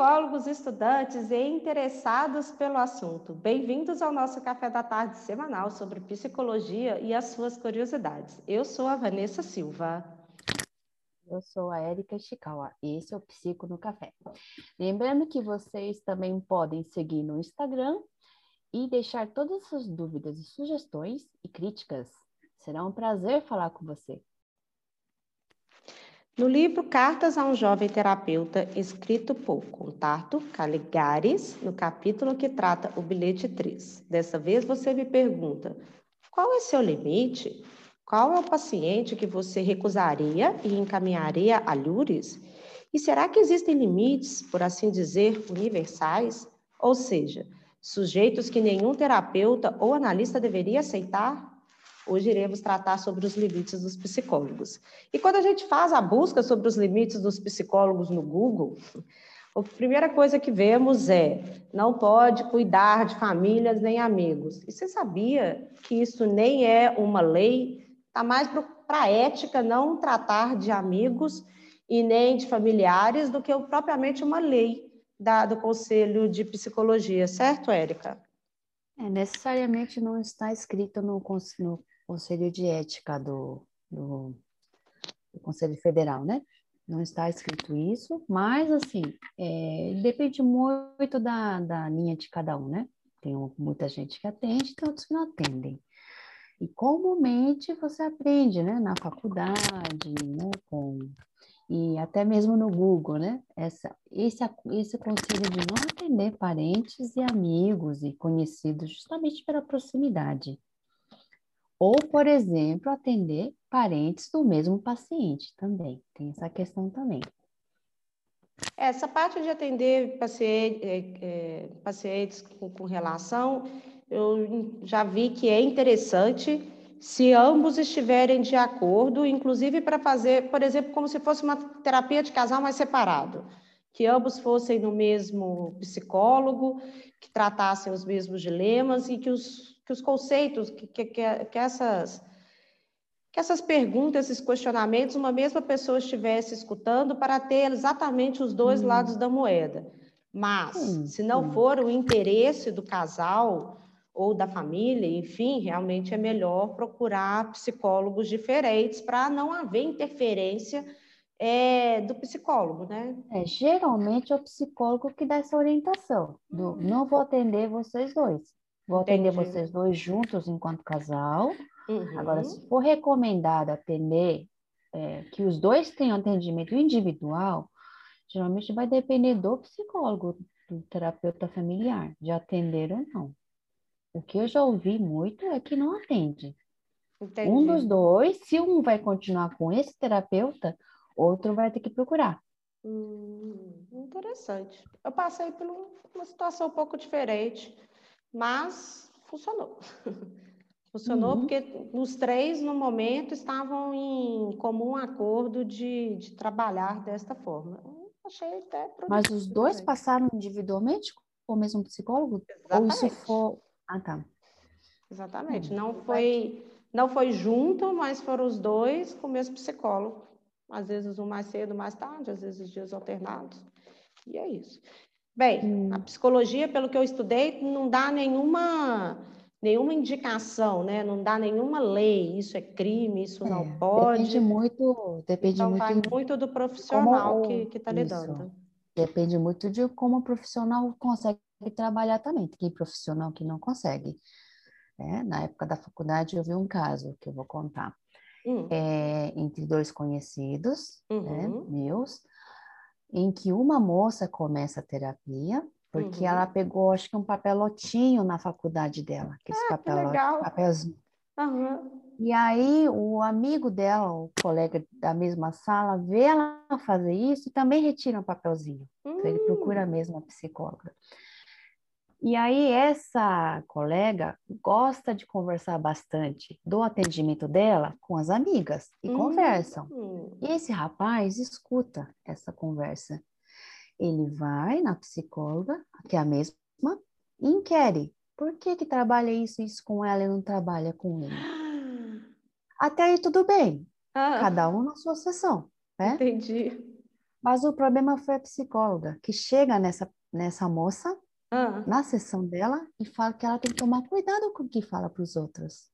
psicólogos, estudantes e interessados pelo assunto. Bem-vindos ao nosso café da tarde semanal sobre psicologia e as suas curiosidades. Eu sou a Vanessa Silva. Eu sou a Érica Chikawa e esse é o Psico no Café. Lembrando que vocês também podem seguir no Instagram e deixar todas as suas dúvidas e sugestões e críticas. Será um prazer falar com você. No livro Cartas a um Jovem Terapeuta, escrito por Contarto Caligares, no capítulo que trata o bilhete 3. Dessa vez você me pergunta: qual é seu limite? Qual é o paciente que você recusaria e encaminharia a Lures? E será que existem limites, por assim dizer, universais? Ou seja, sujeitos que nenhum terapeuta ou analista deveria aceitar? Hoje iremos tratar sobre os limites dos psicólogos. E quando a gente faz a busca sobre os limites dos psicólogos no Google, a primeira coisa que vemos é não pode cuidar de famílias nem amigos. E você sabia que isso nem é uma lei? Está mais para a ética não tratar de amigos e nem de familiares do que propriamente uma lei da, do Conselho de Psicologia, certo, Érica? É, necessariamente não está escrito no, no Conselho de Ética do, do, do, Conselho Federal, né? Não está escrito isso, mas, assim, é, depende muito da, da linha de cada um, né? Tem muita gente que atende, tem outros que não atendem. E comumente você aprende, né, na faculdade, né, com, e até mesmo no Google, né, essa, esse, esse conselho de não atender parentes e amigos e conhecidos justamente pela proximidade. Ou, por exemplo, atender parentes do mesmo paciente também. Tem essa questão também. Essa parte de atender paciente, é, é, pacientes com, com relação, eu já vi que é interessante se ambos estiverem de acordo, inclusive para fazer, por exemplo, como se fosse uma terapia de casal mais separado, que ambos fossem no mesmo psicólogo, que tratassem os mesmos dilemas e que os que os conceitos, que, que, que, essas, que essas perguntas, esses questionamentos, uma mesma pessoa estivesse escutando para ter exatamente os dois hum. lados da moeda. Mas, hum, se não hum. for o interesse do casal ou da família, enfim, realmente é melhor procurar psicólogos diferentes para não haver interferência é, do psicólogo, né? É, geralmente é o psicólogo que dá essa orientação. Do, não vou atender vocês dois. Vou atender Entendi. vocês dois juntos enquanto casal. Uhum. Agora, se for recomendado atender é, que os dois tenham atendimento individual, geralmente vai depender do psicólogo, do terapeuta familiar, de atender ou não. O que eu já ouvi muito é que não atende. Entendi. Um dos dois, se um vai continuar com esse terapeuta, outro vai ter que procurar. Hum, interessante. Eu passei por uma situação um pouco diferente mas funcionou. funcionou uhum. porque os três, no momento, estavam em comum acordo de, de trabalhar desta forma. Eu achei até Mas os dois passaram individualmente com o mesmo psicólogo? Exatamente. Ou isso foi... Ah, tá. Exatamente. Uhum. Não foi, não foi junto, mas foram os dois com o mesmo psicólogo. Às vezes um mais cedo, mais tarde, às vezes dias alternados. E é isso. Bem, hum. a psicologia, pelo que eu estudei, não dá nenhuma nenhuma indicação, né? Não dá nenhuma lei, isso é crime, isso é, não pode. Depende muito, depende então, muito, vai muito do profissional como, que está lidando. Depende muito de como o profissional consegue trabalhar também. Tem profissional que não consegue. É, na época da faculdade eu vi um caso que eu vou contar. Hum. É, entre dois conhecidos né, uhum. né, meus, em que uma moça começa a terapia, porque uhum. ela pegou, acho que um papelotinho na faculdade dela, aqueles ah, papel, papelzinho. Uhum. E aí o amigo dela, o colega da mesma sala, vê ela fazer isso e também retira um papelzinho. Uhum. Então ele procura a hum. mesma psicóloga. E aí essa colega gosta de conversar bastante do atendimento dela com as amigas e uhum. conversam. E esse rapaz escuta essa conversa. Ele vai na psicóloga, que é a mesma, e inquere. Por que que trabalha isso isso com ela e não trabalha com ele? Até aí tudo bem. Ah. Cada um na sua sessão, né? Entendi. Mas o problema foi a psicóloga, que chega nessa, nessa moça, ah. na sessão dela, e fala que ela tem que tomar cuidado com o que fala para os outros.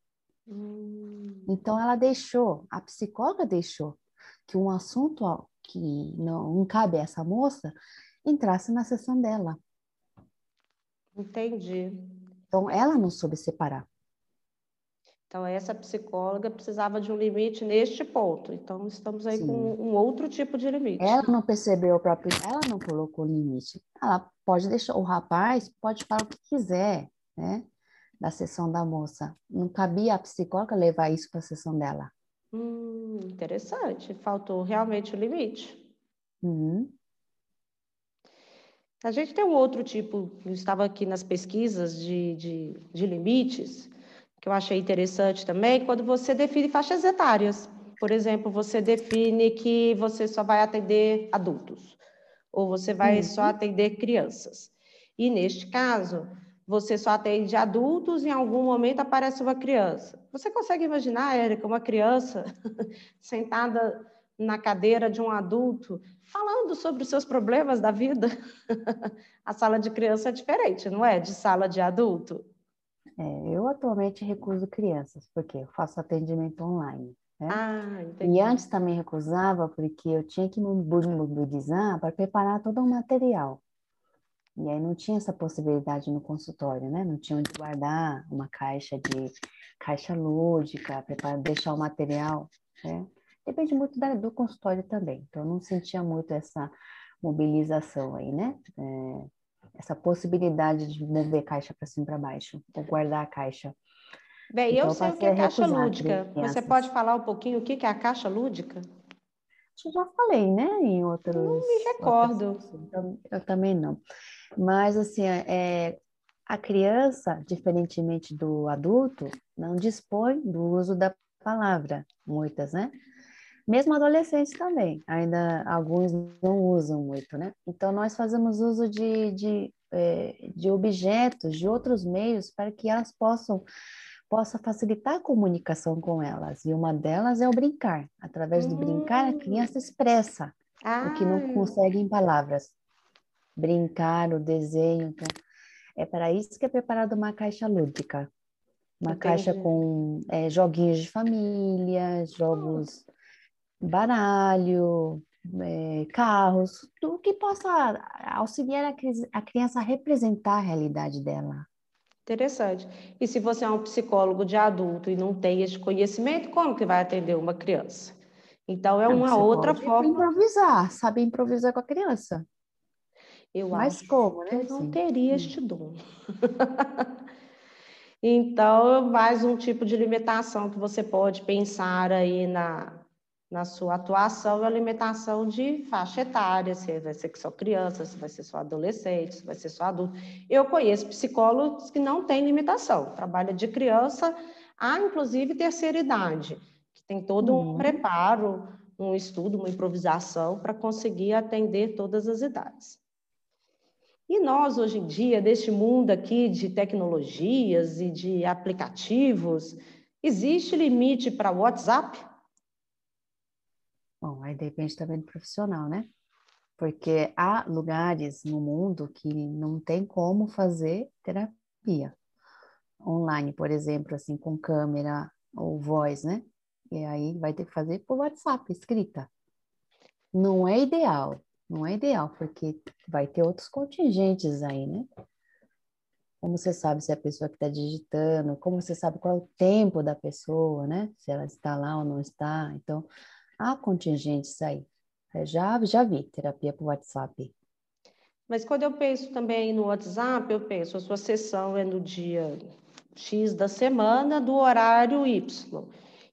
Hum. Então, ela deixou, a psicóloga deixou, que um assunto que não, não cabe a essa moça entrasse na sessão dela. Entendi. Então, ela não soube separar. Então, essa psicóloga precisava de um limite neste ponto. Então, estamos aí Sim. com um outro tipo de limite. Ela não percebeu o próprio, ela não colocou limite. Ela pode deixar, o rapaz pode falar o que quiser, né? Da sessão da moça. Não cabia a psicóloga levar isso para a sessão dela. Hum, interessante. Faltou realmente o limite. Uhum. A gente tem um outro tipo, eu estava aqui nas pesquisas de, de, de limites, que eu achei interessante também, quando você define faixas etárias. Por exemplo, você define que você só vai atender adultos, ou você vai uhum. só atender crianças. E neste caso, você só atende adultos e em algum momento aparece uma criança. Você consegue imaginar, Érica, uma criança sentada na cadeira de um adulto falando sobre os seus problemas da vida? A sala de criança é diferente, não é? De sala de adulto. É, eu atualmente recuso crianças, porque eu faço atendimento online. Né? Ah, entendi. E antes também recusava porque eu tinha que me mobilizar para preparar todo o material. E aí não tinha essa possibilidade no consultório, né? Não tinha onde guardar uma caixa de caixa lúdica, preparar, deixar o material, né? Depende muito da, do consultório também. Então eu não sentia muito essa mobilização aí, né? É, essa possibilidade de mover caixa para cima e para baixo, ou guardar a caixa. Bem, então, eu sei o que é caixa lúdica. Você pode falar um pouquinho o que é a caixa lúdica? Eu já falei, né, em outros... Não me recordo. Outros, então, eu também não. Mas, assim, é, a criança, diferentemente do adulto, não dispõe do uso da palavra, muitas, né? Mesmo adolescentes também, ainda alguns não usam muito, né? Então, nós fazemos uso de, de, é, de objetos, de outros meios, para que elas possam possa facilitar a comunicação com elas. E uma delas é o brincar. Através do brincar, a criança expressa ah. o que não consegue em palavras. Brincar, o desenho. Então, é para isso que é preparada uma caixa lúdica. Uma Entendi. caixa com é, joguinhos de família, jogos baralho, é, carros, tudo que possa auxiliar a, a criança a representar a realidade dela. Interessante. E se você é um psicólogo de adulto e não tem esse conhecimento, como que vai atender uma criança? Então é uma outra forma. Improvisar, saber improvisar com a criança. Eu Mas acho como, né? eu não teria hum. este dom. então, mais um tipo de limitação que você pode pensar aí na, na sua atuação e alimentação de faixa etária, se vai ser só criança, se vai ser só adolescente, se vai ser só adulto. Eu conheço psicólogos que não têm limitação, trabalha de criança a, inclusive, terceira idade, que tem todo uhum. um preparo, um estudo, uma improvisação para conseguir atender todas as idades. E nós, hoje em dia, deste mundo aqui de tecnologias e de aplicativos, existe limite para o WhatsApp? Bom, aí depende também do profissional, né? Porque há lugares no mundo que não tem como fazer terapia online, por exemplo, assim, com câmera ou voz, né? E aí vai ter que fazer por WhatsApp, escrita. Não é ideal, não é ideal, porque vai ter outros contingentes aí, né? Como você sabe se é a pessoa que está digitando, como você sabe qual é o tempo da pessoa, né? Se ela está lá ou não está. Então, há contingentes aí. É, já, já vi terapia por WhatsApp. Mas quando eu penso também no WhatsApp, eu penso, a sua sessão é no dia X da semana, do horário Y.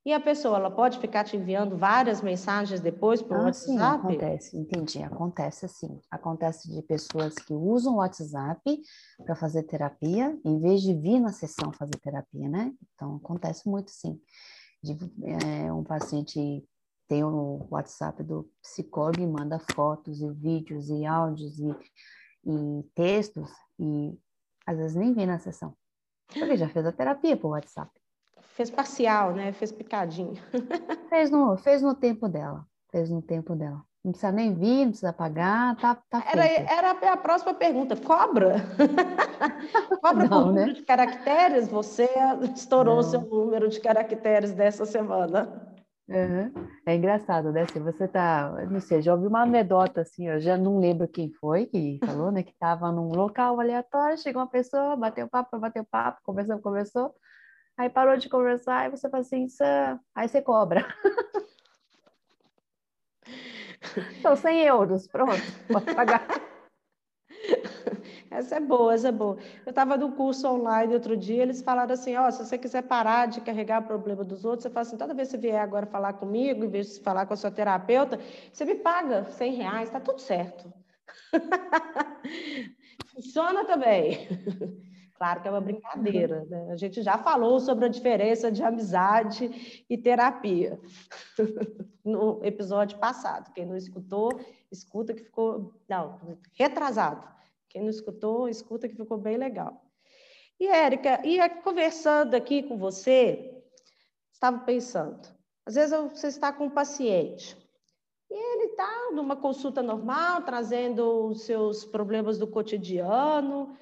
E a pessoa, ela pode ficar te enviando várias mensagens depois por ah, WhatsApp? Sim, acontece, entendi, acontece sim. Acontece de pessoas que usam o WhatsApp para fazer terapia, em vez de vir na sessão fazer terapia, né? Então, acontece muito sim. De, é, um paciente tem o WhatsApp do psicólogo e manda fotos e vídeos e áudios e, e textos e às vezes nem vem na sessão. Porque já fez a terapia por WhatsApp. Fez parcial, né? Fez picadinho. fez, no, fez no tempo dela. Fez no tempo dela. Não precisa nem vir, não precisa pagar, tá, tá era, era a próxima pergunta. Cobra? Cobra não, por número né? de caracteres? Você estourou o seu número de caracteres dessa semana. Uhum. É engraçado, né? Se você tá, não sei, já ouvi uma anedota assim, eu já não lembro quem foi que falou, né? Que estava num local aleatório, chegou uma pessoa, bateu papo, bateu papo, conversou, conversou, aí parou de conversar, e você fala assim, aí você cobra. São 100 euros, pronto, pode pagar. Essa é boa, essa é boa. Eu estava no curso online outro dia, eles falaram assim: ó, oh, se você quiser parar de carregar o problema dos outros, você fala assim: toda vez que você vier agora falar comigo, em vez de falar com a sua terapeuta, você me paga 100 reais, está tudo certo. Funciona também. Claro que é uma brincadeira, né? A gente já falou sobre a diferença de amizade e terapia no episódio passado. Quem não escutou, escuta que ficou. Não, retrasado. Quem não escutou, escuta que ficou bem legal. E, Érica, e conversando aqui com você, estava pensando, às vezes você está com um paciente e ele está numa consulta normal, trazendo os seus problemas do cotidiano,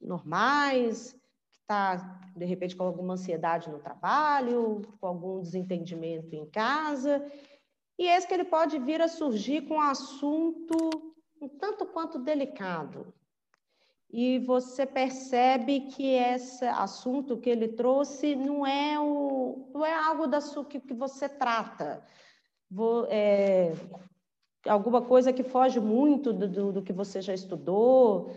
normais, está, de repente, com alguma ansiedade no trabalho, com algum desentendimento em casa, e esse que ele pode vir a surgir com um assunto um tanto quanto delicado. E você percebe que esse assunto que ele trouxe não é, o, não é algo da sua, que, que você trata. Vou, é, alguma coisa que foge muito do, do, do que você já estudou.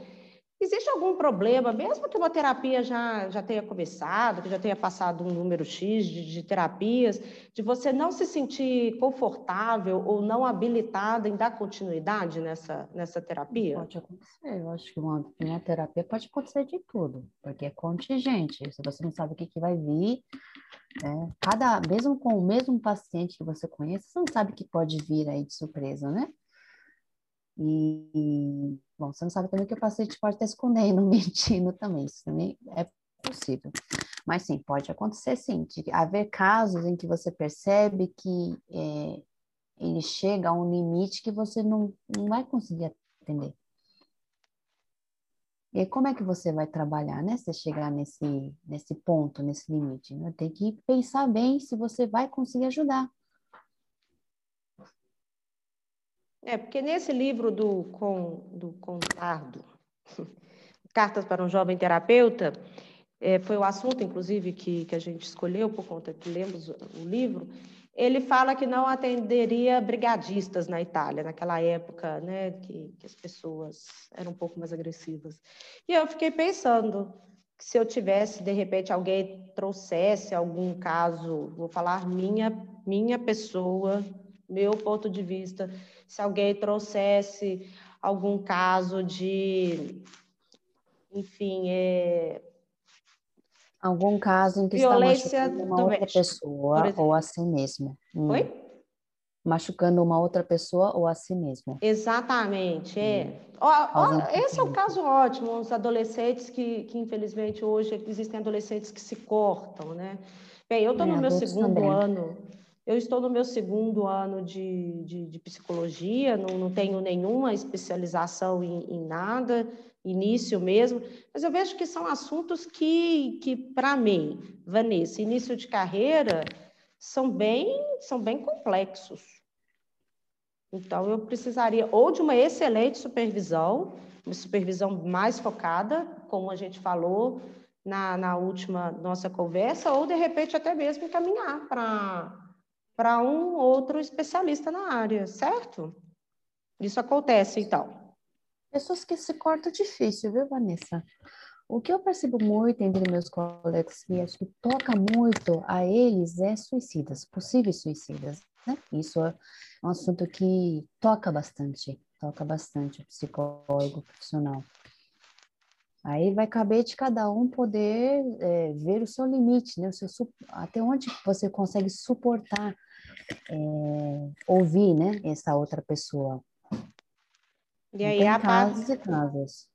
Existe algum problema, mesmo que uma terapia já, já tenha começado, que já tenha passado um número X de, de, terapias, de você não se sentir confortável ou não habilitada em dar continuidade nessa, nessa terapia? Pode acontecer, eu acho que uma, uma terapia pode acontecer de tudo, porque é contingente, se você não sabe o que, que vai vir, né? Cada, mesmo com o mesmo paciente que você conhece, você não sabe o que pode vir aí de surpresa, né? E, bom, você não sabe também que o paciente pode estar escondendo, mentindo também, isso também é possível. Mas sim, pode acontecer sim, de haver casos em que você percebe que é, ele chega a um limite que você não, não vai conseguir atender. E como é que você vai trabalhar, né? Se chegar nesse, nesse ponto, nesse limite, né? Tem que pensar bem se você vai conseguir ajudar. É, porque nesse livro do, com, do Contardo, Cartas para um Jovem Terapeuta, é, foi o assunto, inclusive, que, que a gente escolheu por conta que lemos o livro, ele fala que não atenderia brigadistas na Itália, naquela época, né, que, que as pessoas eram um pouco mais agressivas. E eu fiquei pensando que se eu tivesse, de repente, alguém trouxesse algum caso, vou falar minha, minha pessoa, meu ponto de vista, se alguém trouxesse algum caso de, enfim, é, algum caso em que violência está machucando uma outra pessoa ou a si mesmo. Hum. Oi? Machucando uma outra pessoa ou a si mesmo. Exatamente, é. Hum. Ó, ó, esse é o caso ótimo, os adolescentes que, que, infelizmente, hoje existem adolescentes que se cortam, né? Bem, eu estou é, no meu segundo também. ano eu estou no meu segundo ano de, de, de psicologia, não, não, tenho nenhuma especialização em, em, nada, início mesmo, mas eu vejo que são assuntos que, que para mim, Vanessa, início de carreira, são bem, são bem complexos. Então, eu precisaria ou de uma excelente supervisão, uma supervisão mais focada, como a gente falou na, na última nossa conversa, ou de repente até mesmo encaminhar para para um outro especialista na área, certo? Isso acontece, então. Pessoas que se cortam difícil, viu, Vanessa? O que eu percebo muito entre meus colegas e acho que toca muito a eles é suicidas, possíveis suicidas, né? Isso é um assunto que toca bastante, toca bastante o psicólogo profissional. Aí vai caber de cada um poder é, ver o seu limite, né? O seu, até onde você consegue suportar é, ouvir, né, essa outra pessoa. E aí a casos e casos.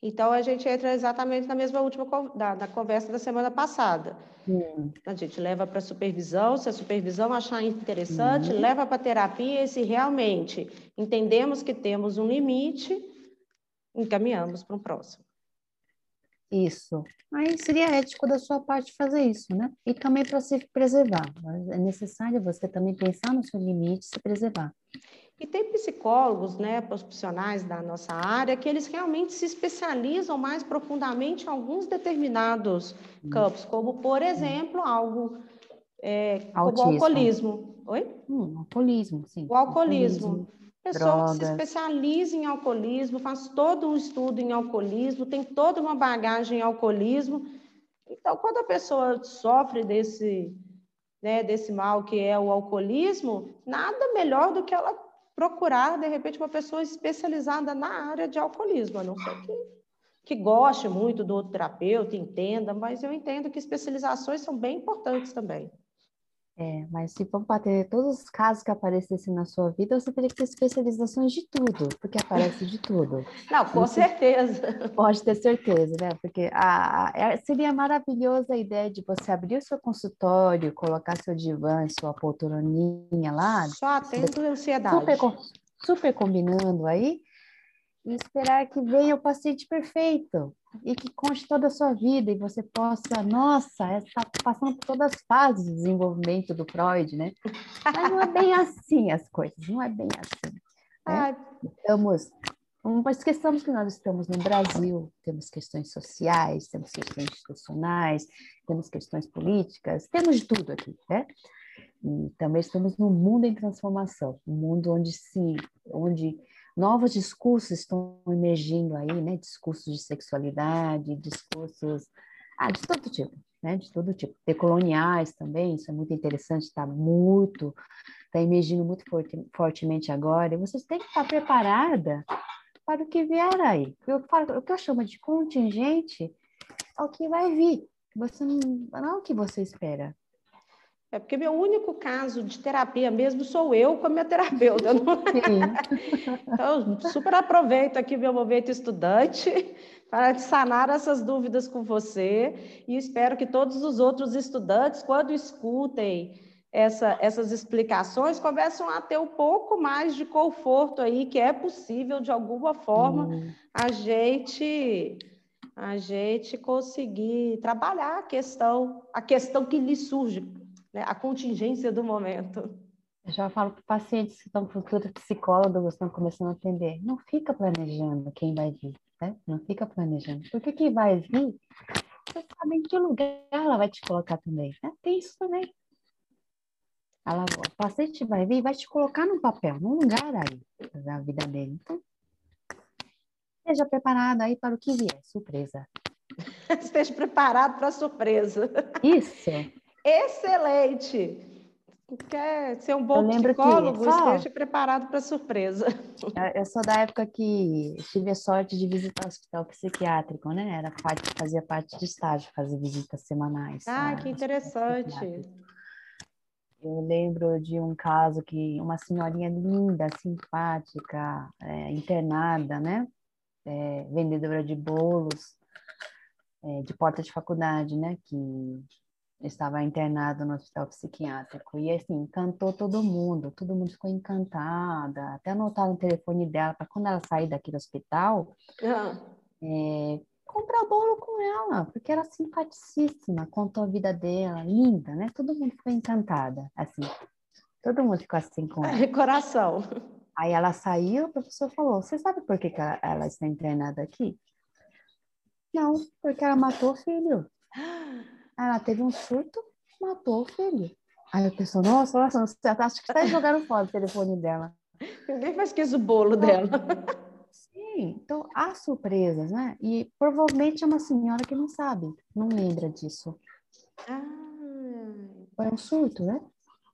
Então, a gente entra exatamente na mesma última da, da conversa da semana passada. Hum. A gente leva para supervisão, se a supervisão achar interessante, hum. leva para terapia e se realmente entendemos que temos um limite, encaminhamos para o próximo. Isso. Aí seria ético da sua parte fazer isso, né? E também para se preservar. É necessário você também pensar no seu limite e se preservar. E tem psicólogos, né, profissionais da nossa área, que eles realmente se especializam mais profundamente em alguns determinados hum. campos, como, por exemplo, algo é, como o alcoolismo. Oi? Hum, alcoolismo, sim. O alcoolismo. alcoolismo. Pessoa que se especializa em alcoolismo, faz todo um estudo em alcoolismo, tem toda uma bagagem em alcoolismo. Então, quando a pessoa sofre desse, né, desse mal que é o alcoolismo, nada melhor do que ela procurar, de repente, uma pessoa especializada na área de alcoolismo, a não ser que, que goste muito do outro terapeuta, entenda, mas eu entendo que especializações são bem importantes também. É, mas se for bater todos os casos que aparecessem na sua vida, você teria que ter especializações de tudo, porque aparece de tudo. Não, com você certeza. Pode ter certeza, né? Porque a, a, é, seria maravilhosa a ideia de você abrir o seu consultório, colocar seu divã, sua poltroninha lá. Só atendo ansiedade. Super, super combinando aí, e esperar que venha o paciente perfeito e que conte toda a sua vida e você possa, nossa, está passando por todas as fases de desenvolvimento do Freud, né? Mas não é bem assim as coisas, não é bem assim. Né? Estamos, não esqueçamos que nós estamos no Brasil, temos questões sociais, temos questões institucionais, temos questões políticas, temos de tudo aqui, né? E também estamos num mundo em transformação, um mundo onde se, onde novos discursos estão emergindo aí, né? Discursos de sexualidade, discursos ah, de todo tipo, né? De todo tipo. Decoloniais também, isso é muito interessante, está muito, está emergindo muito forte, fortemente agora. E vocês têm que estar preparada para o que vier aí. Eu falo, o que eu chamo de contingente é o que vai vir. Você não, não é o que você espera. É porque meu único caso de terapia mesmo sou eu com a minha terapeuta. Não? então, super aproveito aqui meu momento estudante para sanar essas dúvidas com você e espero que todos os outros estudantes, quando escutem essa, essas explicações, comecem a ter um pouco mais de conforto aí, que é possível, de alguma forma, hum. a gente a gente conseguir trabalhar a questão, a questão que lhe surge né, a contingência do momento. Eu já falo para pacientes que estão procurando psicólogos, estão começando a atender, não fica planejando quem vai vir, né? Não fica planejando. Porque quem vai vir, você sabe em que lugar ela vai te colocar também, né? Tem isso também. Ela, o paciente vai vir e vai te colocar num papel, num lugar aí, da vida dele. Então, esteja preparado aí para o que vier, surpresa. Esteja preparado para a surpresa. Isso. Excelente! Quer ser um bom psicólogo, que, esteja preparado para a surpresa. Eu sou da época que tive a sorte de visitar o hospital psiquiátrico, né? Era parte, fazia parte de estágio, fazer visitas semanais. Ah, que interessante. Eu lembro de um caso que uma senhorinha linda, simpática, é, internada, né? É, vendedora de bolos, é, de porta de faculdade, né? Que estava internado no hospital psiquiátrico. E assim, encantou todo mundo, todo mundo ficou encantada. Até anotaram o telefone dela para quando ela sair daqui do hospital, uhum. é, comprar bolo com ela, porque era simpaticíssima, contou a vida dela, linda, né? Todo mundo ficou encantada, assim. Todo mundo ficou assim com ela. Coração. Aí ela saiu, o professor falou: Você sabe por que, que ela, ela está internada aqui? Não, porque ela matou o filho. Ela teve um surto, matou o filho. Aí a pessoa, nossa, nossa, você acha que está jogando fora o telefone dela. Ninguém faz que o bolo dela. Sim, então há surpresas, né? E provavelmente é uma senhora que não sabe, não lembra disso. Ah. Foi um surto, né?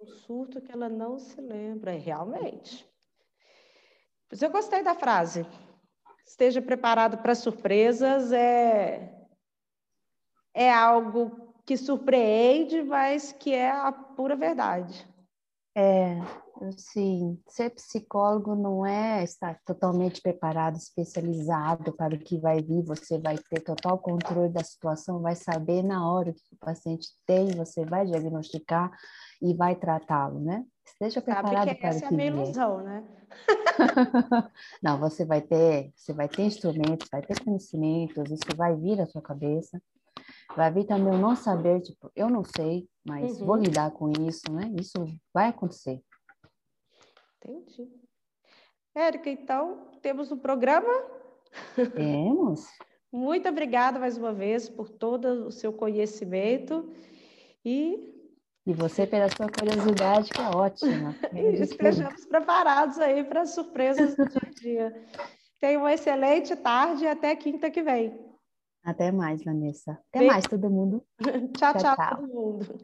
Um surto que ela não se lembra, realmente. Mas eu gostei da frase. Esteja preparado para surpresas é, é algo que surpreende, mas que é a pura verdade. É, assim, ser psicólogo não é estar totalmente preparado, especializado para o que vai vir, você vai ter total controle da situação, vai saber na hora o que o paciente tem, você vai diagnosticar e vai tratá-lo, né? Esteja preparado Sabe que para essa o que é a minha ilusão, né? não, você vai ter, você vai ter instrumentos, vai ter conhecimentos, isso vai vir à sua cabeça. Vai vir também o não saber, tipo, eu não sei, mas uhum. vou lidar com isso, né? Isso vai acontecer. Entendi. Érica, então, temos o um programa? Temos. Muito obrigada mais uma vez por todo o seu conhecimento e e você pela sua curiosidade, que é ótima. Estejamos preparados aí para as surpresas do dia a dia. Tenha uma excelente tarde e até quinta que vem. Até mais, Vanessa. Até mais, todo mundo. tchau, tchau, tchau, tchau, todo mundo.